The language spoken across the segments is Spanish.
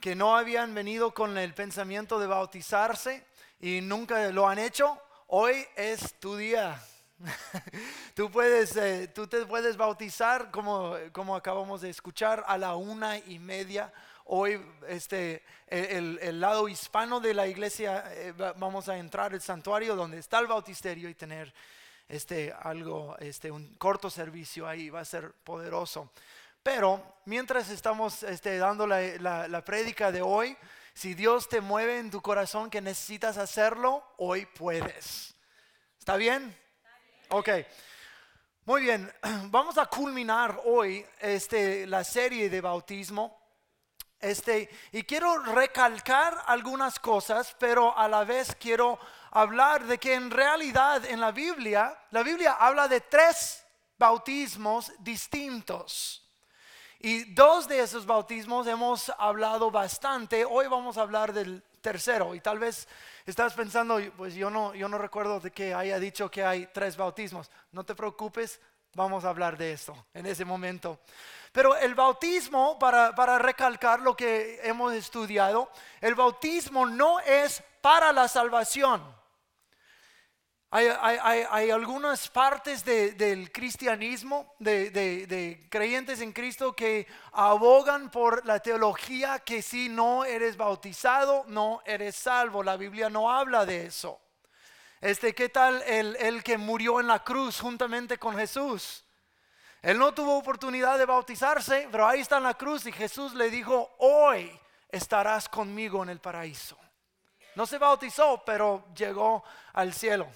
que no habían venido con el pensamiento de bautizarse y nunca lo han hecho, hoy es tu día. tú, puedes, eh, tú te puedes bautizar como, como acabamos de escuchar a la una y media. Hoy este, el, el lado hispano de la iglesia eh, vamos a entrar al santuario donde está el bautisterio y tener este, algo, este, un corto servicio ahí, va a ser poderoso. Pero mientras estamos este, dando la, la, la prédica de hoy, si Dios te mueve en tu corazón que necesitas hacerlo, hoy puedes. ¿Está bien? Ok. Muy bien, vamos a culminar hoy este, la serie de bautismo. Este, y quiero recalcar algunas cosas, pero a la vez quiero hablar de que en realidad en la Biblia, la Biblia habla de tres bautismos distintos. Y dos de esos bautismos hemos hablado bastante. Hoy vamos a hablar del tercero. Y tal vez estás pensando, pues yo no, yo no recuerdo de que haya dicho que hay tres bautismos. No te preocupes, vamos a hablar de esto en ese momento. Pero el bautismo, para, para recalcar lo que hemos estudiado, el bautismo no es para la salvación. Hay, algunas partes del cristianismo, de, creyentes en Cristo, que abogan por la teología que si no eres bautizado, no eres salvo. La Biblia no habla de eso. Este, ¿Qué tal el, el que murió en la cruz juntamente con Jesús? Él no tuvo oportunidad de bautizarse, pero ahí está en la cruz y Jesús le dijo, hoy estarás conmigo en el paraíso. No se bautizó, pero llegó al cielo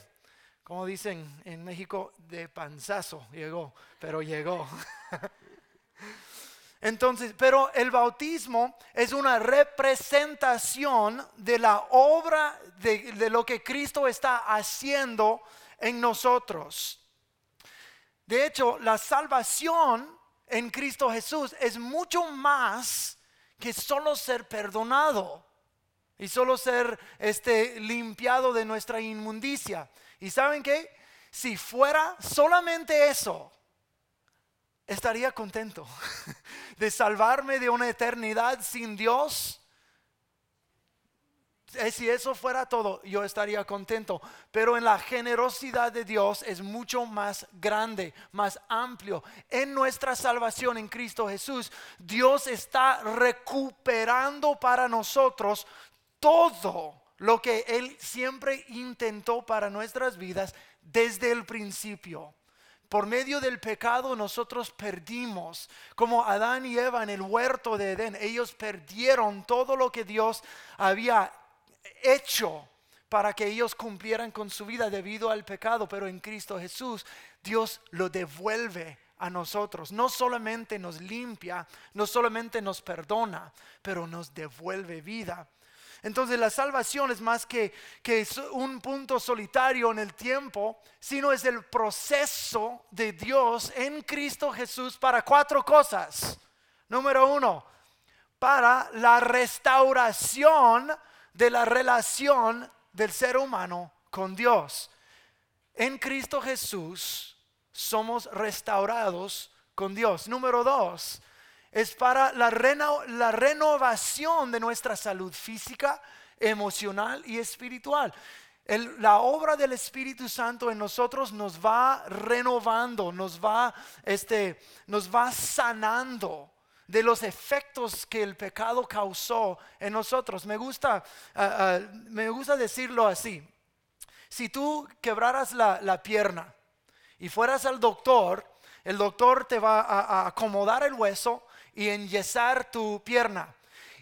como dicen en México, de panzazo llegó, pero llegó. Entonces, pero el bautismo es una representación de la obra de, de, lo que Cristo está haciendo en nosotros. De hecho, la salvación en Cristo Jesús es mucho más que solo ser perdonado y solo ser este, limpiado de nuestra inmundicia. ¿Y saben qué? Si fuera solamente eso, estaría contento de salvarme de una eternidad sin Dios. Eh, si eso fuera todo, yo estaría contento. Pero en la generosidad de Dios es mucho más grande, más amplio. En nuestra salvación en Cristo Jesús, Dios está recuperando para nosotros todo lo que Él siempre intentó para nuestras vidas desde el principio. Por medio del pecado nosotros perdimos, como Adán y Eva en el huerto de Edén, ellos perdieron todo lo que Dios había hecho para que ellos cumplieran con su vida debido al pecado, pero en Cristo Jesús Dios lo devuelve a nosotros. No solamente nos limpia, no solamente nos perdona, pero nos devuelve vida. Entonces la salvación es más que, que un punto solitario en el tiempo, sino es el proceso de Dios en Cristo Jesús para cuatro cosas. Número uno, para la restauración de la relación del ser humano con Dios. En Cristo Jesús somos restaurados con Dios. Número dos, es para la, renovación de nuestra salud física, emocional y espiritual. la obra del Espíritu Santo en nosotros nos va renovando, nos va, este, nos va sanando de los efectos que el pecado causó en nosotros. Me gusta, ah, ah, me gusta decirlo así. Si tú quebraras la, pierna y fueras al doctor, el doctor te va a acomodar el hueso, y enyesar tu pierna.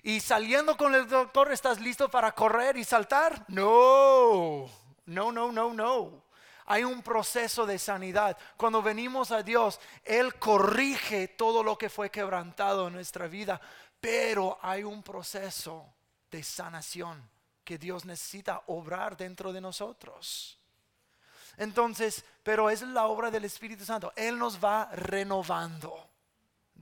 Y saliendo con el doctor, ¿estás listo para correr y saltar? No, no, no, no, no. Hay un proceso de sanidad. Cuando venimos a Dios, Él corrige todo lo que fue quebrantado en nuestra vida, pero hay un proceso de sanación que Dios necesita obrar dentro de nosotros. Entonces, pero es la obra del Espíritu Santo. Él nos va renovando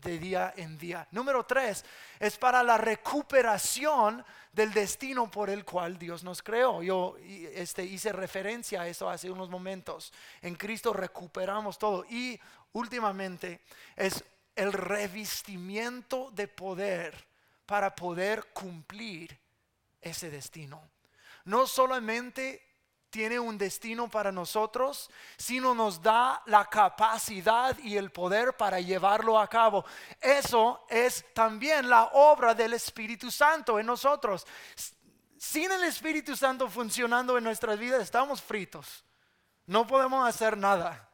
de día en día. Número tres, es para la recuperación del destino por el cual Dios nos creó. Yo este, hice referencia a eso hace unos momentos. En Cristo recuperamos todo. Y últimamente es el revestimiento de poder para poder cumplir ese destino. No solamente tiene un destino para nosotros, sino nos da la capacidad y el poder para llevarlo a cabo. Eso es también la obra del Espíritu Santo en nosotros. Sin el Espíritu Santo funcionando en nuestras vidas, estamos fritos. No podemos hacer nada.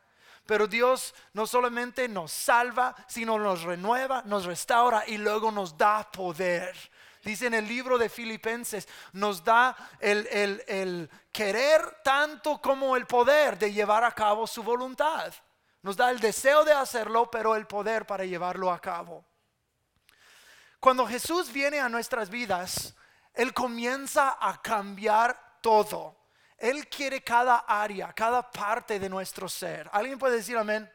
Pero Dios no solamente nos salva, sino nos renueva, nos restaura y luego nos da poder dice en el libro de Filipenses, nos da el, querer tanto como el poder de llevar a cabo su voluntad. Nos da el deseo de hacerlo, pero el poder para llevarlo a cabo. Cuando Jesús viene a nuestras vidas, Él comienza a cambiar todo. Él quiere cada área, cada parte de nuestro ser. ¿Alguien puede decir amén?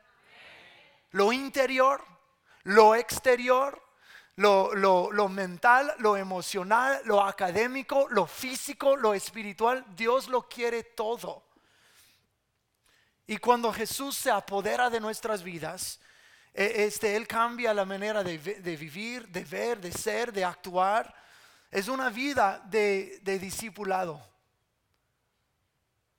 Lo interior, lo exterior, lo, mental, lo emocional, lo académico, lo físico, lo espiritual, Dios lo quiere todo. Y cuando Jesús se apodera de nuestras vidas, e, este, Él cambia la manera de, vivir, de ver, de ser, de actuar. Es una vida de, discipulado.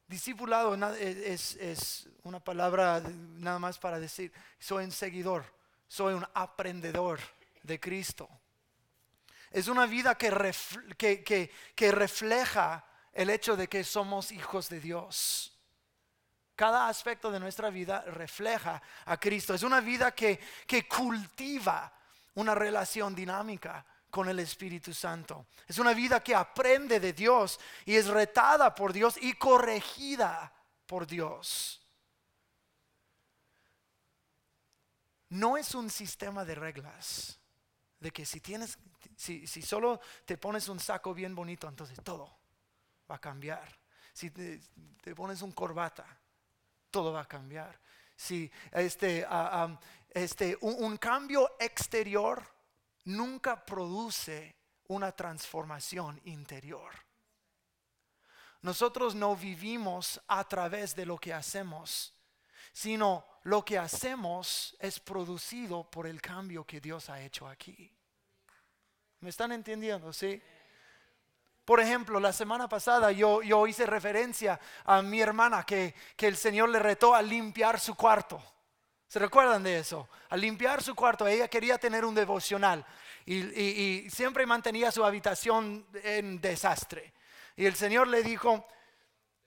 Discipulado e, es, es, una palabra nada más para decir, soy un seguidor, soy un aprendedor de Cristo. Es una vida que, refleja el hecho de que somos hijos de Dios. Cada aspecto de nuestra vida refleja a Cristo. Es una vida que, que cultiva una relación dinámica con el Espíritu Santo. Es una vida que aprende de Dios y es retada por Dios y corregida por Dios. No es un sistema de reglas de que si tienes, si, solo te pones un saco bien bonito, entonces todo va a cambiar. Si te, pones un corbata, todo va a cambiar. Si este, este, un, cambio exterior nunca produce una transformación interior. Nosotros no vivimos a través de lo que hacemos, sino lo que hacemos es producido por el cambio que Dios ha hecho aquí. ¿Me están entendiendo? Sí. Por ejemplo, la semana pasada yo, yo hice referencia a mi hermana que, que el Señor le retó a limpiar su cuarto. ¿Se recuerdan de eso? A limpiar su cuarto. Ella quería tener un devocional y, y, y siempre mantenía su habitación en desastre. Y el Señor le dijo,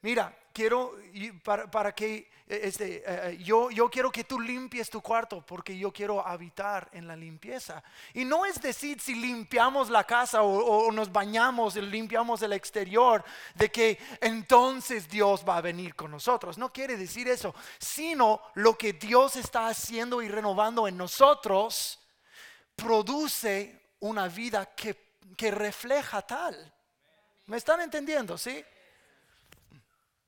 mira, quiero para, para que eh, este, eh, eh, yo, yo quiero que tú limpies tu cuarto porque yo quiero habitar en la limpieza. Y no es decir si limpiamos la casa o, nos bañamos limpiamos el exterior, de que entonces Dios va a venir con nosotros. No quiere decir eso, sino lo que Dios está haciendo y renovando en nosotros produce una vida que, que refleja tal. ¿Me están entendiendo? ¿Sí?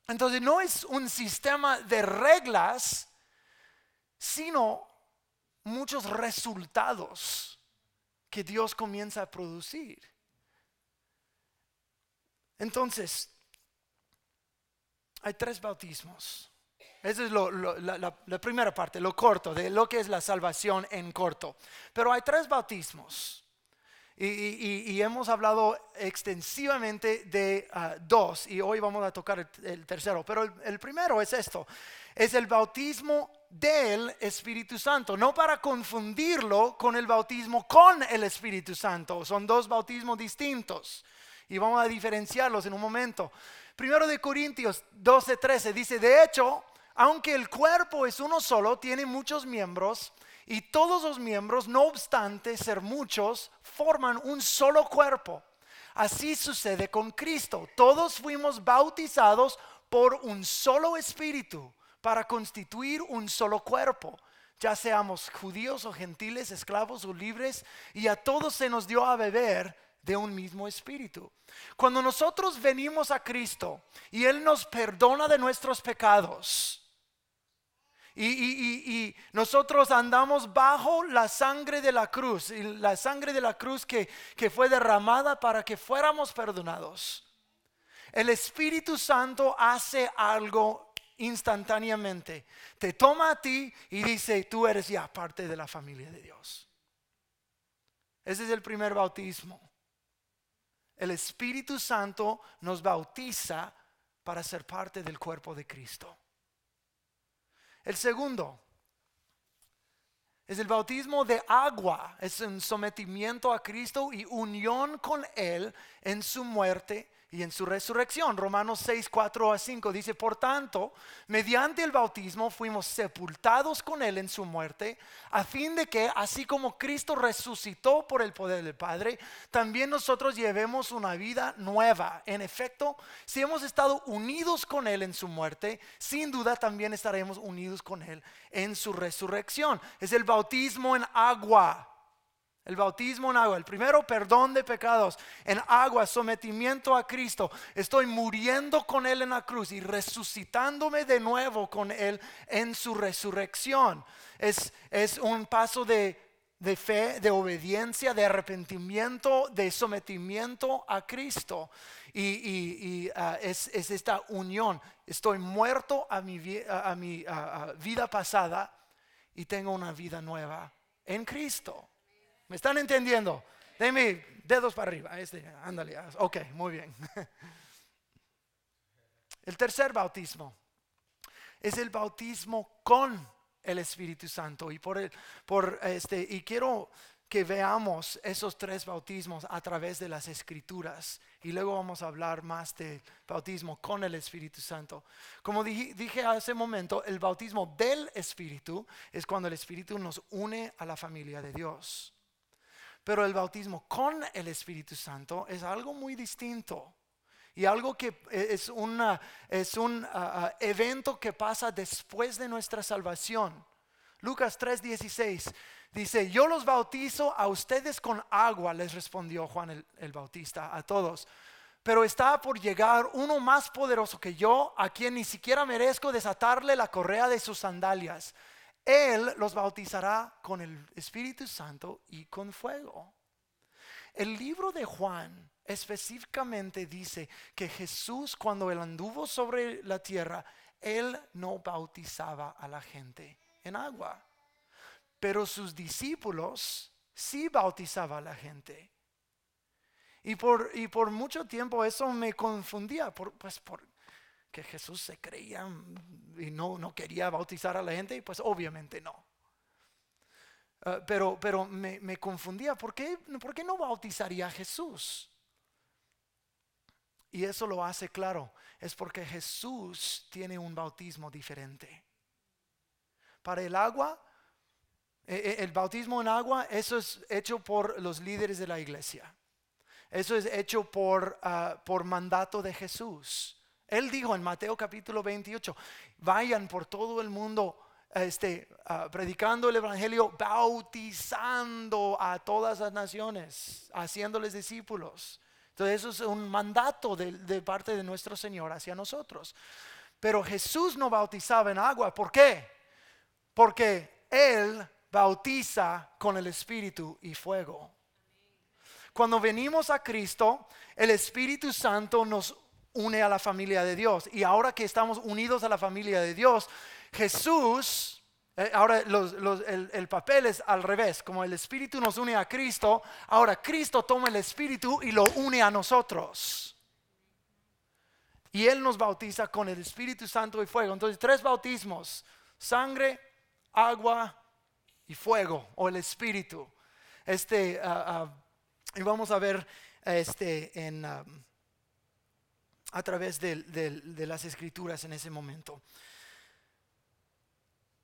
Entonces no es un sistema de reglas, sino muchos resultados que Dios comienza a producir. Entonces, hay tres bautismos. Esa es la, primera parte, lo corto, de lo que es la salvación en corto. Pero hay tres bautismos. Y, hemos hablado extensivamente de ah, dos y hoy vamos a tocar el, tercero. Pero el, primero es esto, es el bautismo del Espíritu Santo, no para confundirlo con el bautismo con el Espíritu Santo. Son dos bautismos distintos y vamos a diferenciarlos en un momento. Primero de Corintios 12, 13 dice, de hecho, aunque el cuerpo es uno solo, tiene muchos miembros, y todos los miembros, no obstante ser muchos, forman un solo cuerpo. Así sucede con Cristo. Todos fuimos bautizados por un solo espíritu para constituir un solo cuerpo. Ya seamos judíos o gentiles, esclavos o libres, y a todos se nos dio a beber de un mismo espíritu. Cuando nosotros venimos a Cristo y Él nos perdona de nuestros pecados, y, nosotros andamos bajo la sangre de la cruz, la sangre de la cruz que fue derramada para que fuéramos perdonados. El Espíritu Santo hace algo instantáneamente. Te toma a ti y dice, tú eres ya parte de la familia de Dios. Ese es el primer bautismo. El Espíritu Santo nos bautiza para ser parte del cuerpo de Cristo. El segundo es el bautismo de agua, es un sometimiento a Cristo y unión con Él en su muerte y en su resurrección. Romanos 6, 4 a 5 dice, por tanto, mediante el bautismo fuimos sepultados con Él en su muerte, a fin de que, así como Cristo resucitó por el poder del Padre, también nosotros llevemos una vida nueva. En efecto, si hemos estado unidos con Él en su muerte, sin duda también estaremos unidos con Él en su resurrección. Es el bautismo en agua. El bautismo en agua. El primero, perdón de pecados. En agua, sometimiento a Cristo. Estoy muriendo con Él en la cruz y resucitándome de nuevo con Él en su resurrección. Es, es un paso de, fe, de obediencia, de arrepentimiento, de sometimiento a Cristo. Y, ah, es, esta unión. Estoy muerto a mi vida pasada y tengo una vida nueva en Cristo. ¿Me están entendiendo? Deme dedos para arriba. Este, ándale. Ok, muy bien. El tercer bautismo es el bautismo con el Espíritu Santo. Y por, por este, y quiero que veamos esos tres bautismos a través de las escrituras. Y luego vamos a hablar más del bautismo con el Espíritu Santo. Como dije, dije hace momento, el bautismo del Espíritu es cuando el Espíritu nos une a la familia de Dios. Pero el bautismo con el Espíritu Santo es algo muy distinto. Y algo que es, una, es un ah, ah, evento que pasa después de nuestra salvación. Lucas 3:16 dice, yo los bautizo a ustedes con agua, les respondió Juan el, el Bautista, a todos. Pero está por llegar uno más poderoso que yo, a quien ni siquiera merezco desatarle la correa de sus sandalias. Él los bautizará con el Espíritu Santo y con fuego. El libro de Juan específicamente dice que Jesús cuando él anduvo sobre la tierra, él no bautizaba a la gente en agua, pero sus discípulos sí bautizaban a la gente. Y por, y por mucho tiempo eso me confundía, pues por, que Jesús se creía y no, no quería bautizar a la gente, pues obviamente no. Ah, pero pero me, confundía, ¿por qué, ¿por qué no bautizaría a Jesús? Y eso lo hace claro, es porque Jesús tiene un bautismo diferente. Para el agua, e, e, el bautismo en agua, eso es hecho por los líderes de la iglesia. Eso es hecho por, ah, por mandato de Jesús. Él dijo en Mateo capítulo 28, vayan por todo el mundo este, ah, predicando el Evangelio, bautizando a todas las naciones, haciéndoles discípulos. Entonces eso es un mandato de, de parte de nuestro Señor hacia nosotros. Pero Jesús no bautizaba en agua. ¿Por qué? Porque Él bautiza con el Espíritu y fuego. Cuando venimos a Cristo, el Espíritu Santo nos une a la familia de Dios. Y ahora que estamos unidos a la familia de Dios, Jesús, eh, ahora el, papel es al revés, como el Espíritu nos une a Cristo, ahora Cristo toma el Espíritu y lo une a nosotros. Y Él nos bautiza con el Espíritu Santo y fuego. Entonces, tres bautismos, sangre, agua y fuego, o el Espíritu. Este, ah, ah, y vamos a ver este en... Ah, a través de, las escrituras en ese momento.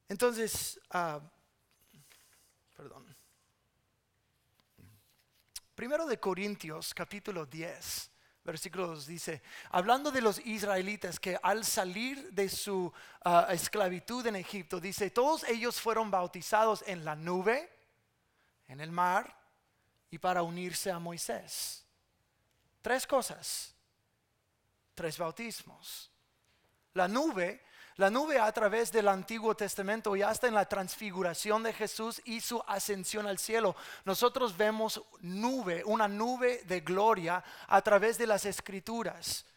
Entonces, ah, perdón. Primero de Corintios, capítulo 10, versículos dice, hablando de los israelitas que al salir de su ah, esclavitud en Egipto, dice, todos ellos fueron bautizados en la nube, en el mar y para unirse a Moisés. Tres cosas tres bautismos. La nube, la nube a través del Antiguo Testamento y hasta en la transfiguración de Jesús y su ascensión al cielo, nosotros vemos nube, una nube de gloria a través de las escrituras.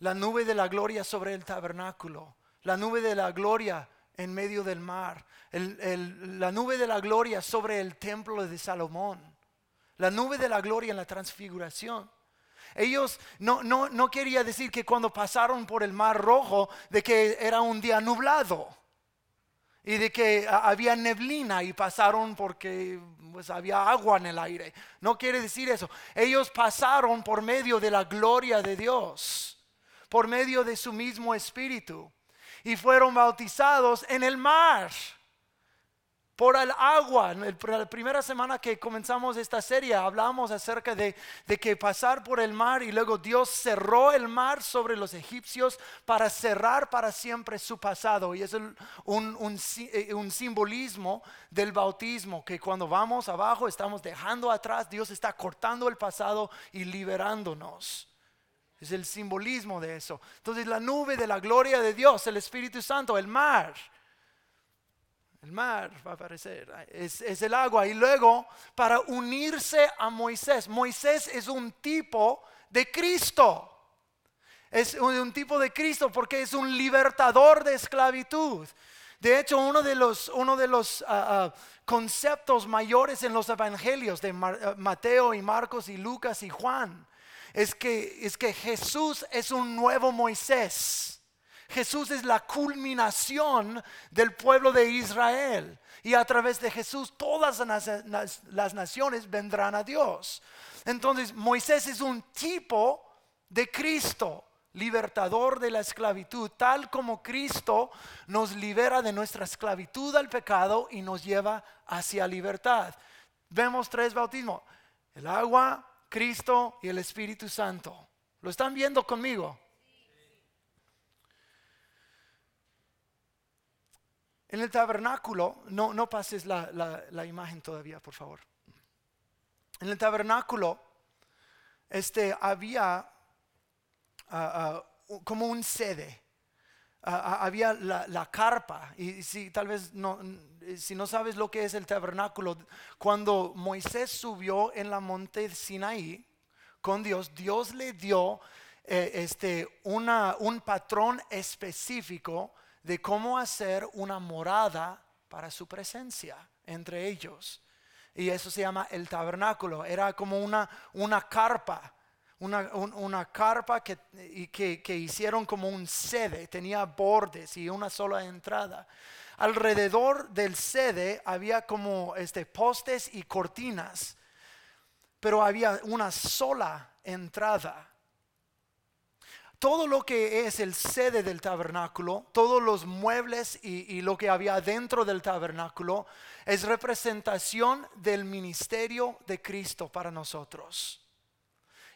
La nube de la gloria sobre el tabernáculo, la nube de la gloria en medio del mar, la nube de la gloria sobre el templo de Salomón la nube de la gloria en la transfiguración. Ellos no, no, no quería decir que cuando pasaron por el mar rojo, de que era un día nublado y de que había neblina y pasaron porque pues, había agua en el aire. No quiere decir eso. Ellos pasaron por medio de la gloria de Dios, por medio de su mismo espíritu y fueron bautizados en el mar por el agua. En la primera semana que comenzamos esta serie hablamos acerca de, que pasar por el mar y luego Dios cerró el mar sobre los egipcios para cerrar para siempre su pasado. Y es un, eh, un simbolismo del bautismo, que cuando vamos abajo estamos dejando atrás, Dios está cortando el pasado y liberándonos. Es el simbolismo de eso. Entonces la nube de la gloria de Dios, el Espíritu Santo, el mar el mar va a aparecer, es, el agua. Y luego, para unirse a Moisés, Moisés es un tipo de Cristo. Es un, tipo de Cristo porque es un libertador de esclavitud. De hecho, uno de los, uno de los ah, conceptos mayores en los evangelios de ah, Mateo y Marcos y Lucas y Juan es que, es que Jesús es un nuevo Moisés. Jesús es la culminación del pueblo de Israel. Y a través de Jesús todas las naciones vendrán a Dios. Entonces Moisés es un tipo de Cristo, libertador de la esclavitud, tal como Cristo nos libera de nuestra esclavitud al pecado y nos lleva hacia libertad. Vemos tres bautismos, el agua, Cristo y el Espíritu Santo. ¿Lo están viendo conmigo? En el tabernáculo, no, no pases la, imagen todavía, por favor. En el tabernáculo este, había ah, ah, como un sede. Ah, había la, carpa. Y si tal vez no, si no sabes lo que es el tabernáculo, cuando Moisés subió en la monte Sinaí con Dios, Dios le dio eh, este, una, un patrón específico de cómo hacer una morada para su presencia entre ellos. Y eso se llama el tabernáculo. Era como una, una carpa, una, una carpa que, que, que, hicieron como un sede, tenía bordes y una sola entrada. Alrededor del sede había como este, postes y cortinas, pero había una sola entrada todo lo que es el sede del tabernáculo, todos los muebles y, lo que había dentro del tabernáculo, es representación del ministerio de Cristo para nosotros.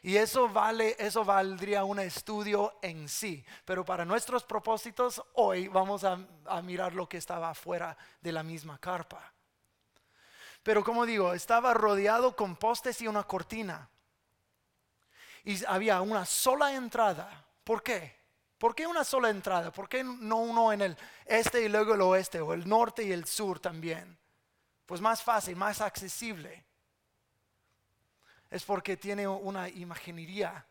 Y eso vale, eso valdría un estudio en sí. Pero para nuestros propósitos, hoy vamos a, a mirar lo que estaba afuera de la misma carpa. Pero como digo, estaba rodeado con postes y una cortina. Y había una sola entrada ¿Por qué? ¿Por qué una sola entrada? ¿Por qué no uno en el este y luego el oeste o el norte y el sur también? Pues más fácil, más accesible. Es porque tiene una imaginería.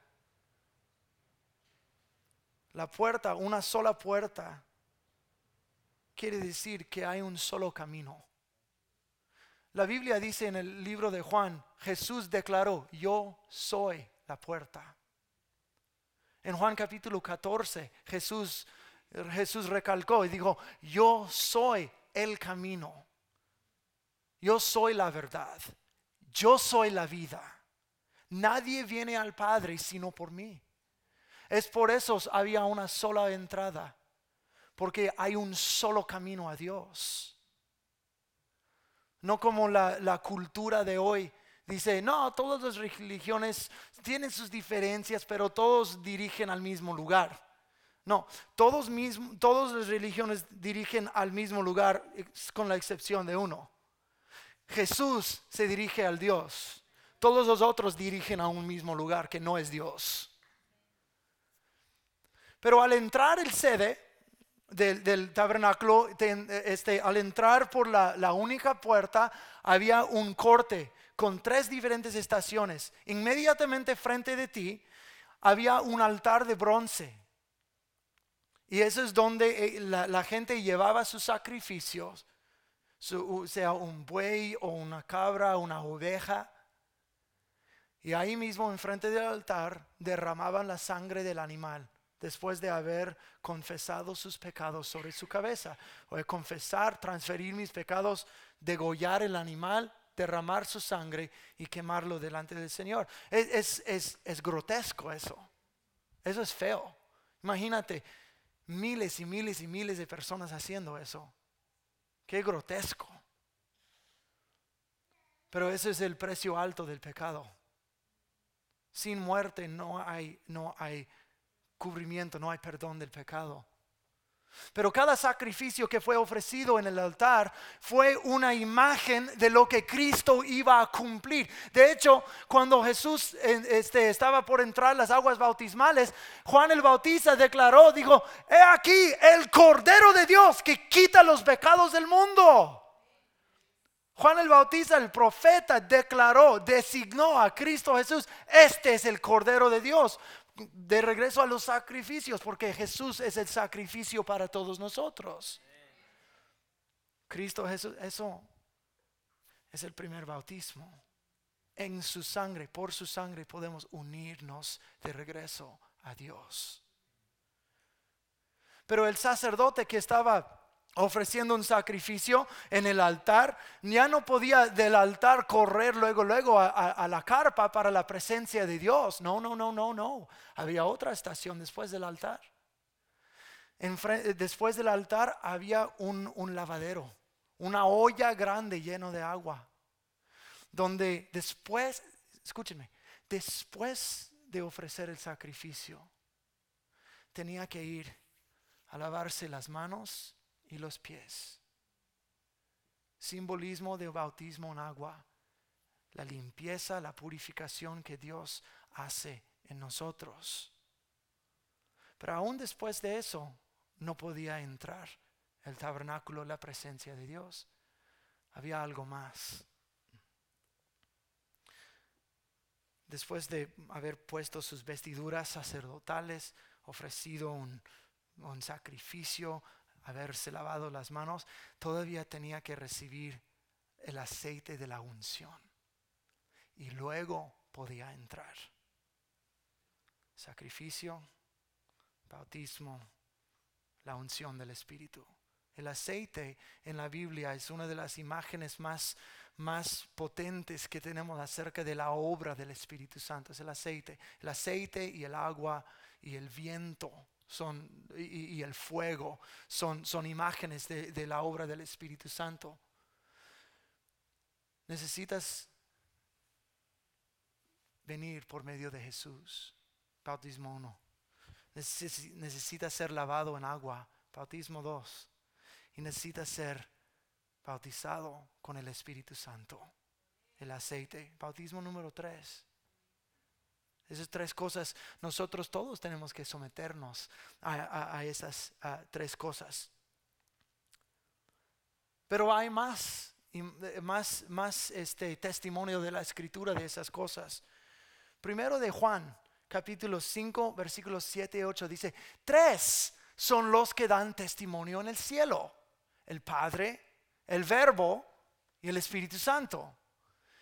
La puerta, una sola puerta, quiere decir que hay un solo camino. La Biblia dice en el libro de Juan, Jesús declaró, yo soy la puerta. En Juan capítulo 14, Jesús, Jesús recalcó y dijo, yo soy el camino, yo soy la verdad, yo soy la vida. Nadie viene al Padre sino por mí. Es por eso había una sola entrada, porque hay un solo camino a Dios. No como la, la cultura de hoy dice, no, todas las religiones tienen sus diferencias, pero todos dirigen al mismo lugar. No, todos todas las religiones dirigen al mismo lugar con la excepción de uno. Jesús se dirige al Dios. Todos los otros dirigen a un mismo lugar que no es Dios. Pero al entrar el sede del, tabernáculo, este, al entrar por la, la única puerta, había un corte con tres diferentes estaciones. Inmediatamente frente de ti había un altar de bronce. Y eso es donde eh, la, gente llevaba sus sacrificios, sea un buey o una cabra, una oveja. Y ahí mismo, enfrente del altar, derramaban la sangre del animal después de haber confesado sus pecados sobre su cabeza. O de confesar, transferir mis pecados, degollar el animal, derramar su sangre y quemarlo delante del Señor. Es, es grotesco eso. Eso es feo. Imagínate miles y miles y miles de personas haciendo eso. Qué grotesco. Pero ese es el precio alto del pecado. Sin muerte no hay, no hay cubrimiento, no hay perdón del pecado. Pero cada sacrificio que fue ofrecido en el altar fue una imagen de lo que Cristo iba a cumplir. De hecho, cuando Jesús este, estaba por entrar las aguas bautismales, Juan el Bautista declaró, dijo, he aquí el Cordero de Dios que quita los pecados del mundo. Juan el Bautista, el profeta, declaró, designó a Cristo Jesús, este es el Cordero de Dios de regreso a los sacrificios, porque Jesús es el sacrificio para todos nosotros. Cristo Jesús, eso es el primer bautismo. En su sangre, por su sangre podemos unirnos de regreso a Dios. Pero el sacerdote que estaba ofreciendo un sacrificio en el altar, ya no podía del altar correr luego, luego a, la carpa para la presencia de Dios. No, no, no, no, no. Había otra estación después del altar. después del altar había un, un lavadero, una olla grande lleno de agua, donde después, escúchenme, después de ofrecer el sacrificio, tenía que ir a lavarse las manos y los pies. Simbolismo de bautismo en agua, la limpieza, la purificación que Dios hace en nosotros. Pero aún después de eso no podía entrar el tabernáculo, la presencia de Dios. Había algo más. Después de haber puesto sus vestiduras sacerdotales, ofrecido un, un sacrificio, haberse lavado las manos, todavía tenía que recibir el aceite de la unción. Y luego podía entrar. Sacrificio, bautismo, la unción del Espíritu. El aceite en la Biblia es una de las imágenes más, más potentes que tenemos acerca de la obra del Espíritu Santo. Es el aceite. El aceite y el agua y el viento son, y, el fuego son, son imágenes de, de la obra del Espíritu Santo. Necesitas venir por medio de Jesús. Bautismo 1. Necesitas ser lavado en agua. Bautismo 2. Y necesitas ser bautizado con el Espíritu Santo. El aceite. Bautismo número 3. Esas tres cosas, nosotros todos tenemos que someternos a, esas tres cosas. Pero hay más, más, más este testimonio de la escritura de esas cosas. Primero de Juan, capítulo 5, versículos 7 y 8, dice, tres son los que dan testimonio en el cielo. El Padre, el Verbo y el Espíritu Santo.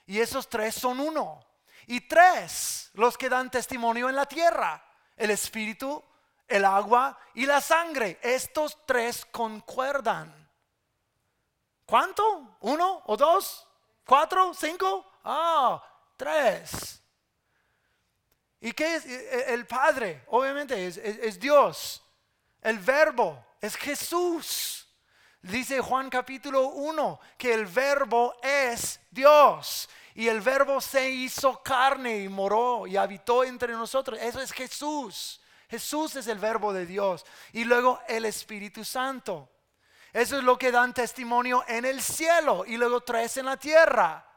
Y esos tres son uno. Y tres, los que dan testimonio en la tierra, el espíritu, el agua y la sangre. Estos tres concuerdan. ¿Cuánto? ¿Uno o dos? ¿Cuatro? ¿Cinco? Ah, tres. ¿Y qué es? E, e, el Padre, obviamente, es, es Dios. El verbo es Jesús. Dice Juan capítulo 1 que el verbo es Dios. Y el verbo se hizo carne y moró y habitó entre nosotros. Eso es Jesús. Jesús es el verbo de Dios. Y luego el Espíritu Santo. Eso es lo que dan testimonio en el cielo y luego tres en la tierra.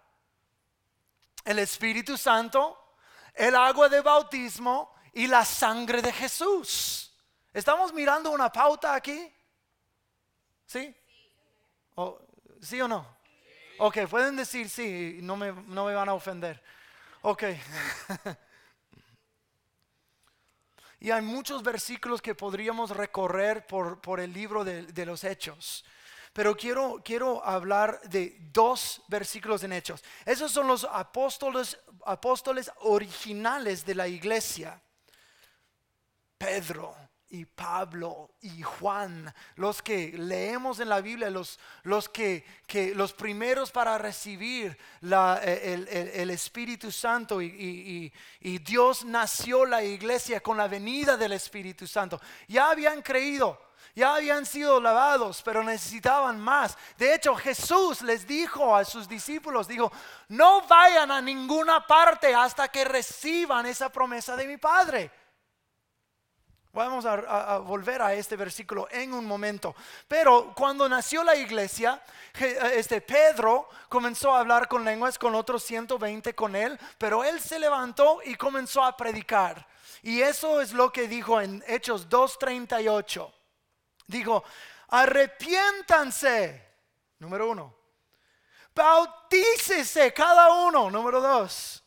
El Espíritu Santo, el agua de bautismo y la sangre de Jesús. ¿Estamos mirando una pauta aquí? ¿Sí? ¿O, ¿Sí o no? Ok, pueden decir sí, no me, no me van a ofender. Ok. y hay muchos versículos que podríamos recorrer por, por el libro de, de los hechos. pero quiero, quiero hablar de dos versículos en Hechos. Esos son los apóstoles, apóstoles originales de la iglesia. Pedro, y Pablo y Juan, los que leemos en la Biblia, los, los que, que, los primeros para recibir la, el, el, Espíritu Santo y, y, Dios nació la iglesia con la venida del Espíritu Santo. Ya habían creído, ya habían sido lavados, pero necesitaban más. De hecho, Jesús les dijo a sus discípulos, dijo, no vayan a ninguna parte hasta que reciban esa promesa de mi Padre. Vamos a, volver a este versículo en un momento. Pero cuando nació la iglesia, este Pedro comenzó a hablar con lenguas con otros 120 con él, pero él se levantó y comenzó a predicar. Y eso es lo que dijo en Hechos 2.38. Dijo, arrepiéntanse, número uno. Bautícese cada uno, número dos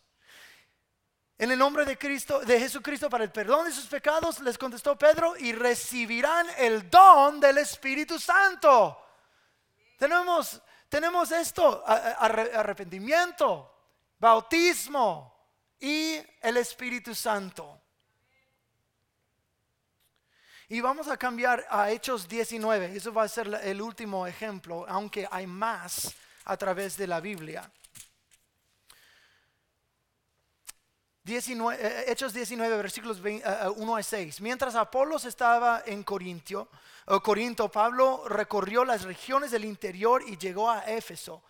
en el nombre de Cristo, de Jesucristo para el perdón de sus pecados, les contestó Pedro, y recibirán el don del Espíritu Santo. Tenemos, tenemos esto, arrepentimiento, bautismo y el Espíritu Santo. Y vamos a cambiar a Hechos 19. Eso va a ser el último ejemplo, aunque hay más a través de la Biblia. 19, eh, eh, Hechos 19, versículos 1 eh, a 6. Mientras Apolos estaba en Corintio, Corinto, Pablo recorrió las regiones del interior y llegó a Éfeso.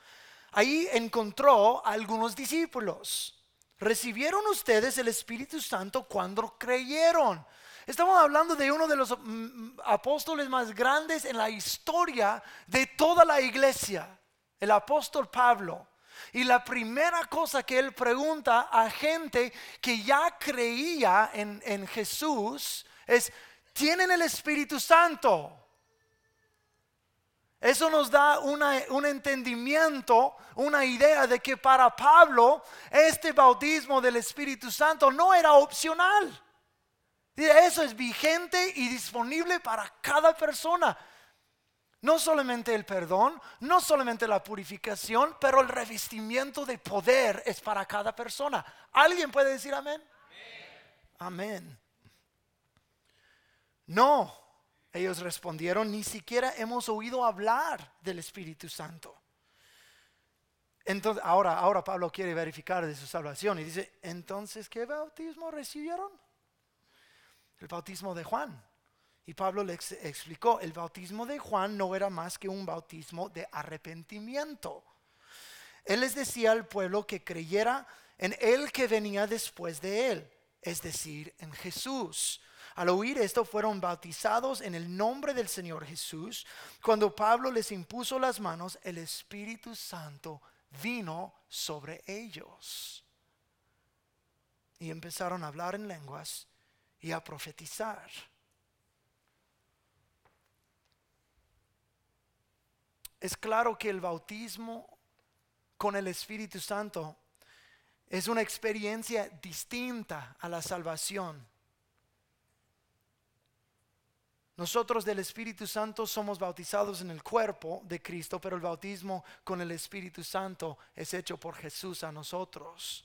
Ahí encontró a algunos discípulos. ¿Recibieron ustedes el Espíritu Santo cuando creyeron? Estamos hablando de uno de los mm, mm, apóstoles más grandes en la historia de toda la iglesia, el apóstol Pablo. Y la primera cosa que él pregunta a gente que ya creía en, Jesús es, ¿tienen el Espíritu Santo? Eso nos da un entendimiento, una idea de que para Pablo este bautismo del Espíritu Santo no era opcional. Eso es vigente y disponible para cada persona. No solamente el perdón, no solamente la purificación, pero el revestimiento de poder es para cada persona. ¿Alguien puede decir amén? Amén. No, ellos respondieron, ni siquiera hemos oído hablar del Espíritu Santo. Entonces, ahora, ahora Pablo quiere verificar de su salvación y dice, entonces, ¿qué bautismo recibieron? El bautismo de Juan. Y Pablo le explicó, el bautismo de Juan no era más que un bautismo de arrepentimiento. Él les decía al pueblo que creyera en el que venía después de él, es decir, en Jesús. Al oír esto fueron bautizados en el nombre del Señor Jesús. Cuando Pablo les impuso las manos, el Espíritu Santo vino sobre ellos. Y empezaron a hablar en lenguas y a profetizar. Es claro que el bautismo con el Espíritu Santo es una experiencia distinta a la salvación. Nosotros del Espíritu Santo somos bautizados en el cuerpo de Cristo, pero el bautismo con el Espíritu Santo es hecho por Jesús a nosotros.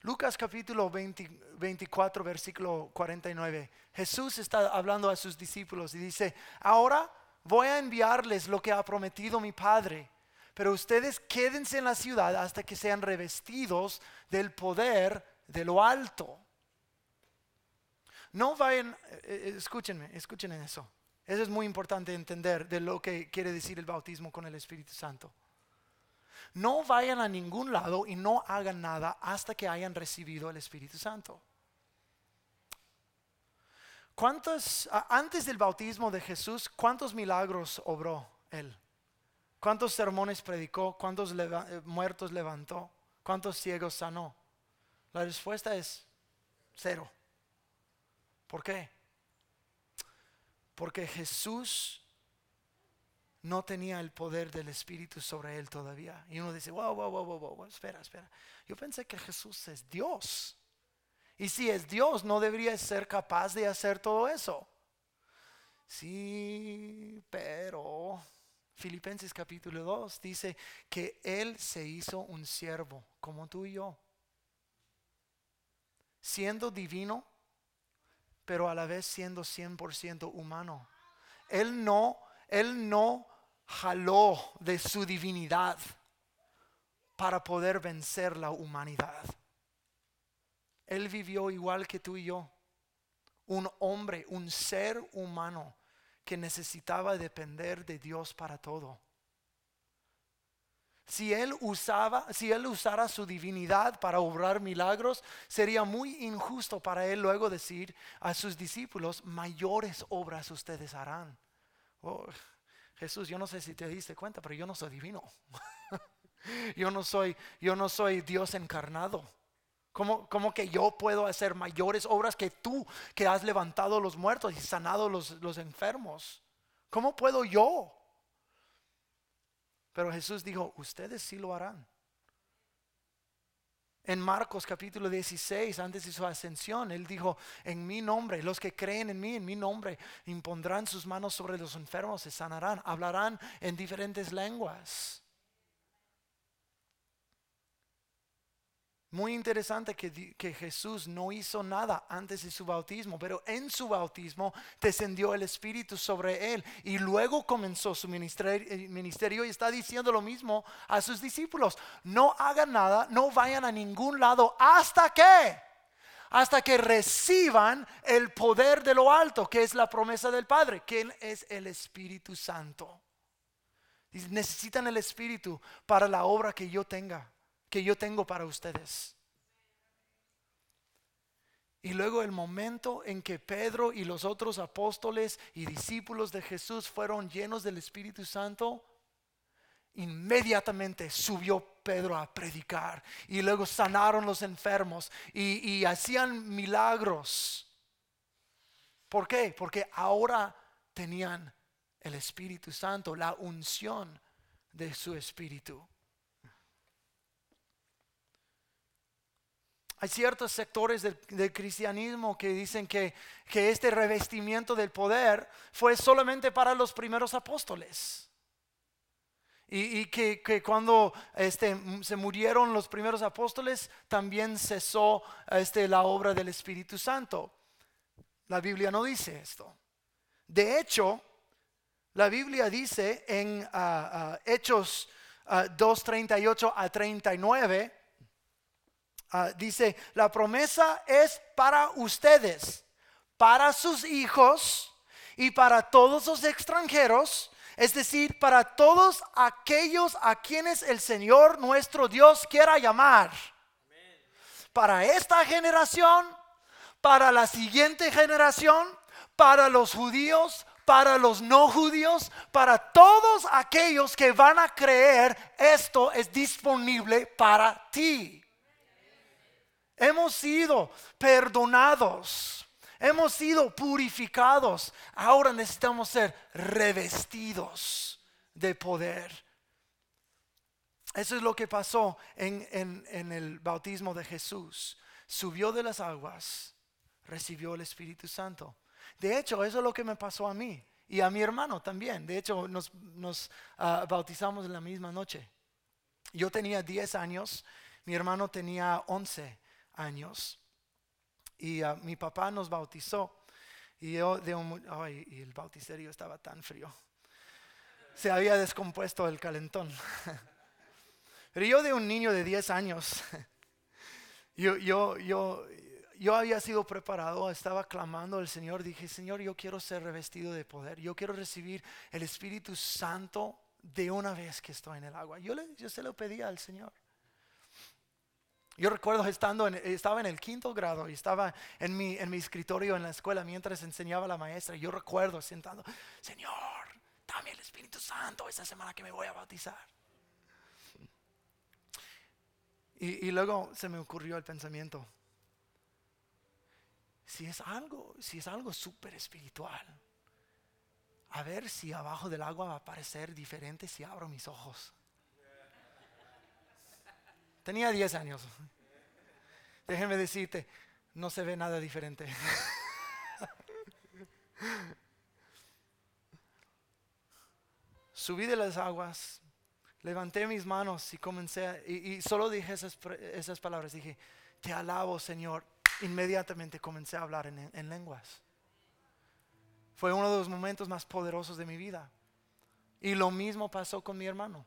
Lucas capítulo 24, versículo 49. Jesús está hablando a sus discípulos y dice, ahora voy a enviarles lo que ha prometido mi Padre, pero ustedes quédense en la ciudad hasta que sean revestidos del poder de lo alto. No vayan, eh, eh, escúchenme, escuchen eso. Eso es muy importante entender de lo que quiere decir el bautismo con el Espíritu Santo. No vayan a ningún lado y no hagan nada hasta que hayan recibido el Espíritu Santo. ¿Cuántos, antes del bautismo de Jesús, cuántos milagros obró él? ¿Cuántos sermones predicó? ¿Cuántos eh, muertos levantó? ¿Cuántos ciegos sanó? La respuesta es cero. ¿Por qué? Porque Jesús no tenía el poder del Espíritu sobre él todavía. Y uno dice, wow, wow, wow, wow, wow, espera, espera. Yo pensé que Jesús es Dios. Y si es Dios, no debería ser capaz de hacer todo eso. Sí, pero Filipenses capítulo 2 dice que Él se hizo un siervo como tú y yo. Siendo divino, pero a la vez siendo 100% humano. Él no, Él no jaló de su divinidad para poder vencer la humanidad. Él vivió igual que tú y yo. Un hombre, un ser humano que necesitaba depender de Dios para todo. Si él usaba, si él usara su divinidad para obrar milagros, sería muy injusto para él luego decir a sus discípulos, mayores obras ustedes harán. Oh, Jesús, yo no sé si te diste cuenta, pero yo no soy divino. yo no soy, yo no soy Dios encarnado. ¿Cómo, que yo puedo hacer mayores obras que tú que has levantado los muertos y sanado los, los enfermos? ¿Cómo puedo yo? Pero Jesús dijo, ustedes sí lo harán. En Marcos capítulo 16, antes de su ascensión, Él dijo, en mi nombre, los que creen en mí, en mi nombre, impondrán sus manos sobre los enfermos, se sanarán, hablarán en diferentes lenguas. Muy interesante que, Jesús no hizo nada antes de su bautismo, pero en su bautismo descendió el Espíritu sobre él y luego comenzó su ministerio, eh, ministerio y está diciendo lo mismo a sus discípulos. No hagan nada, no vayan a ningún lado hasta que, hasta que reciban el poder de lo alto, que es la promesa del Padre, que es el Espíritu Santo. Necesitan el Espíritu para la obra que yo tenga que yo tengo para ustedes. Y luego el momento en que Pedro y los otros apóstoles y discípulos de Jesús fueron llenos del Espíritu Santo, inmediatamente subió Pedro a predicar y luego sanaron los enfermos y, hacían milagros. ¿Por qué? Porque ahora tenían el Espíritu Santo, la unción de su Espíritu. Hay ciertos sectores del, cristianismo que dicen que, este revestimiento del poder fue solamente para los primeros apóstoles. Y, que, cuando este, se murieron los primeros apóstoles, también cesó este, la obra del Espíritu Santo. La Biblia no dice esto. De hecho, la Biblia dice en ah, ah, Hechos 2.38 ah, a 39, Ah, dice, la promesa es para ustedes, para sus hijos y para todos los extranjeros, es decir, para todos aquellos a quienes el Señor nuestro Dios quiera llamar. Para esta generación, para la siguiente generación, para los judíos, para los no judíos, para todos aquellos que van a creer, esto es disponible para ti. Hemos sido perdonados. Hemos sido purificados. Ahora necesitamos ser revestidos de poder. Eso es lo que pasó en, el bautismo de Jesús. Subió de las aguas, recibió el Espíritu Santo. De hecho, eso es lo que me pasó a mí y a mi hermano también. De hecho, nos, ah, bautizamos en la misma noche. Yo tenía 10 años, mi hermano tenía 11 años. Y ah, mi papá nos bautizó. Y yo de un, y el bauticerio estaba tan frío. Se había descompuesto el calentón. Pero yo de un niño de 10 años, yo, yo, yo, yo había sido preparado, estaba clamando al Señor, dije, Señor, yo quiero ser revestido de poder, yo quiero recibir el Espíritu Santo de una vez que estoy en el agua. Yo, le, yo se lo pedía al Señor. Yo recuerdo estando estaba en el quinto grado y estaba en mi, en mi escritorio en la escuela mientras enseñaba la maestra. Yo recuerdo sentando, Señor, dame el Espíritu Santo esta semana que me voy a bautizar. Y, y luego se me ocurrió el pensamiento, si es algo, si es algo súper espiritual, a ver si abajo del agua va a parecer diferente si abro mis ojos. Tenía 10 años. Déjenme decirte, no se ve nada diferente. subí de las aguas, levanté mis manos y comencé, y, solo dije esas, esas, palabras, dije, te alabo Señor. Inmediatamente comencé a hablar en, en lenguas. Fue uno de los momentos más poderosos de mi vida. Y lo mismo pasó con mi hermano.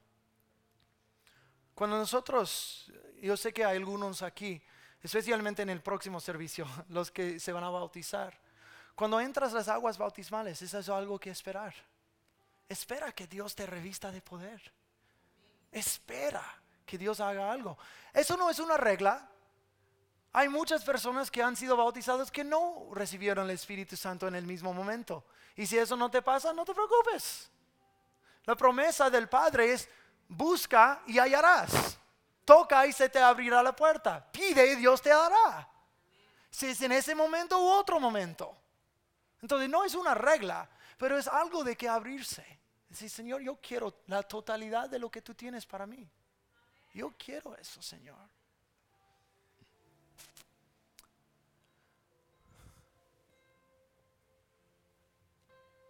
Cuando nosotros, yo sé que hay algunos aquí, especialmente en el próximo servicio, los que se van a bautizar, cuando entras las aguas bautismales, eso es algo que esperar. Espera que Dios te revista de poder. Espera que Dios haga algo. Eso no es una regla. Hay muchas personas que han sido bautizadas que no recibieron el Espíritu Santo en el mismo momento. Y si eso no te pasa, no te preocupes. La promesa del Padre es, busca y hallarás. Toca y se te abrirá la puerta. Pide y Dios te dará. Si es en ese momento u otro momento. Entonces no es una regla, pero es algo de que abrirse. Decir, Señor, yo quiero la totalidad de lo que tú tienes para mí. Yo quiero eso, Señor.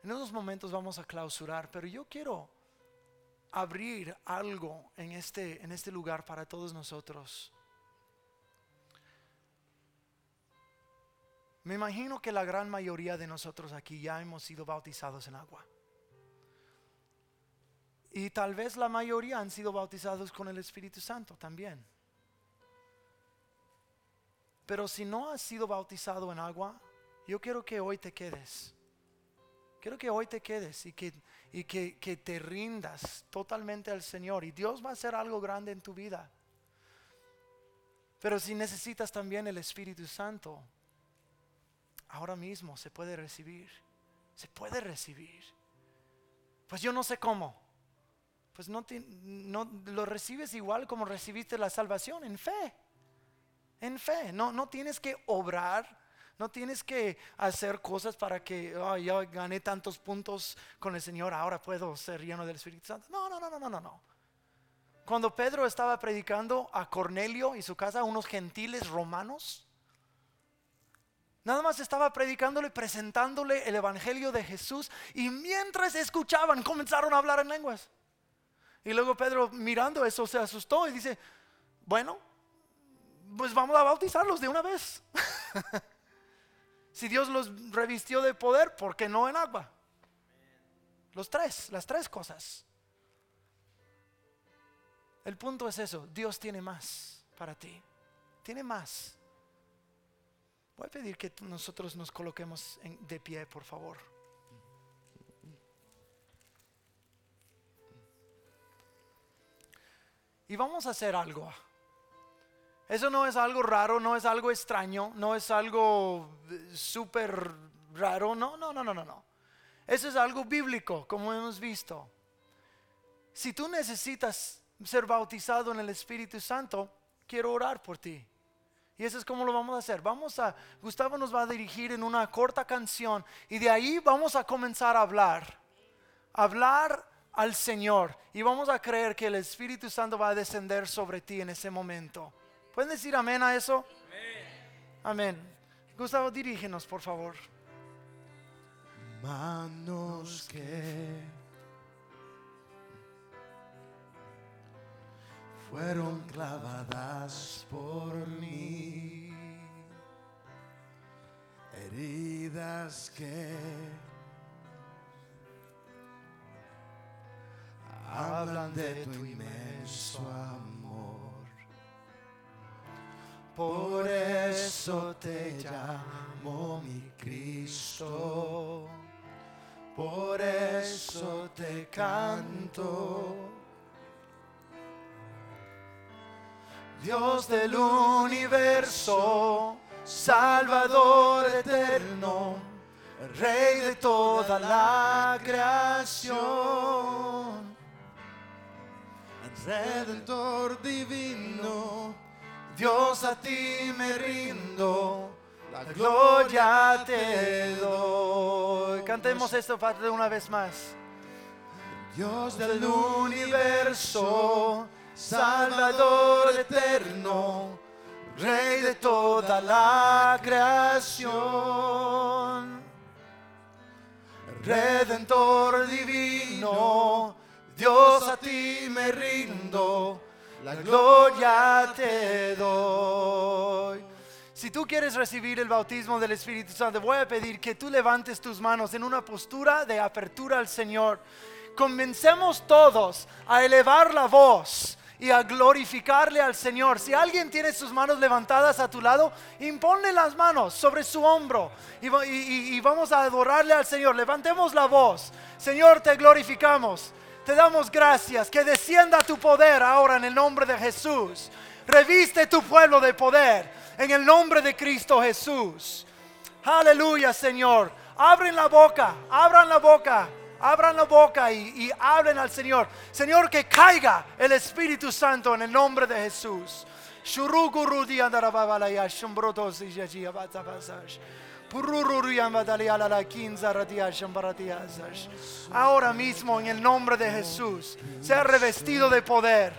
En unos momentos vamos a clausurar, pero yo quiero abrir algo en este, en este lugar para todos nosotros. Me imagino que la gran mayoría de nosotros aquí ya hemos sido bautizados en agua. Y tal vez la mayoría han sido bautizados con el Espíritu Santo también. Pero si no has sido bautizado en agua, yo quiero que hoy te quedes. Quiero que hoy te quedes y que, y que, que te rindas totalmente al Señor. Y Dios va a hacer algo grande en tu vida. Pero si necesitas también el Espíritu Santo, ahora mismo se puede recibir. Se puede recibir. Pues yo no sé cómo. Pues no, no lo recibes igual como recibiste la salvación, en fe. En fe. No, no tienes que obrar. No tienes que hacer cosas para que oh, ya gané tantos puntos con el Señor, ahora puedo ser lleno del Espíritu Santo. No, no, no, no, no, no. Cuando Pedro estaba predicando a Cornelio y su casa, unos gentiles romanos, Nada más estaba predicándole, presentándole el Evangelio de Jesús y mientras escuchaban comenzaron a hablar en lenguas. Y luego Pedro mirando eso se asustó y dice, bueno, pues vamos a bautizarlos de una vez. si Dios los revistió de poder, ¿por qué no en agua? Los tres, las tres cosas. El punto es eso, Dios tiene más para ti. Tiene más. Voy a pedir que nosotros nos coloquemos de pie, por favor. Y vamos a hacer algo. Eso no es algo raro, no es algo extraño, no es algo eh, súper raro, no, no, no, no, no, no. Eso es algo bíblico, como hemos visto. Si tú necesitas ser bautizado en el Espíritu Santo, quiero orar por ti. Y eso es como lo vamos a hacer. Vamos a, Gustavo nos va a dirigir en una corta canción y de ahí vamos a comenzar a hablar. Hablar al Señor y vamos a creer que el Espíritu Santo va a descender sobre ti en ese momento. ¿Pueden decir amén a eso? Amén. Gustavo, dirígenos, por favor. Manos que fueron clavadas por mí, heridas que hablan de tu inmenso amor. Por eso te llamo mi Cristo, por eso te canto. Dios del universo, Salvador eterno, Rey de toda la creación, Redentor divino, Dios a ti me rindo, la gloria te doy. Cantemos esto de una vez más. Dios del universo, Salvador eterno, Rey de toda la creación, Redentor divino, Dios a ti me rindo, la gloria te doy. Si tú quieres recibir el bautismo del Espíritu Santo, voy a pedir que tú levantes tus manos en una postura de apertura al Señor. Comencemos todos a elevar la voz y a glorificarle al Señor. Si alguien tiene sus manos levantadas a tu lado, imponle las manos sobre su hombro y, y, vamos a adorarle al Señor. Levantemos la voz. Señor, te glorificamos. Te damos gracias. Que descienda tu poder ahora en el nombre de Jesús. Reviste tu pueblo de poder en el nombre de Cristo Jesús. Aleluya, Señor. Abren la boca, abran la boca. Abran la boca y, hablen al Señor. Señor, que caiga el Espíritu Santo en el nombre de Jesús. Ahora mismo en el nombre de Jesús, sea revestido de poder.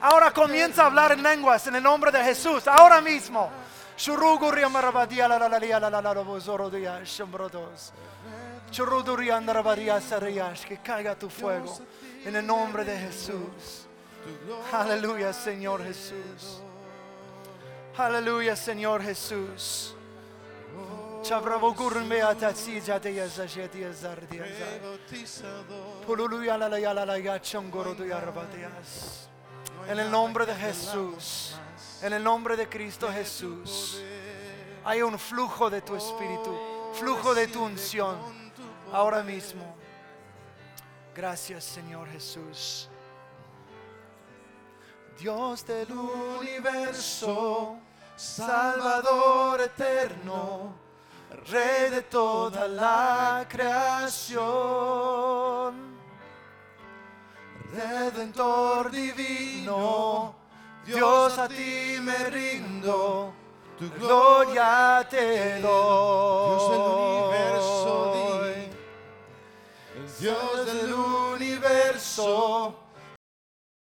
Ahora comienza a hablar en lenguas en el nombre de Jesús, ahora mismo. Que caiga tu fuego en el nombre de Jesús. Aleluya, Señor Jesús. Aleluya, Señor Jesús. En el nombre de Jesús, en el nombre de Cristo Jesús, hay un flujo de tu espíritu, flujo de tu unción ahora mismo. Gracias Señor Jesús. Dios del universo, Salvador eterno Rey de toda la creación, Redentor divino, Dios a ti me rindo, tu gloria te doy. Dios del universo, Dios del universo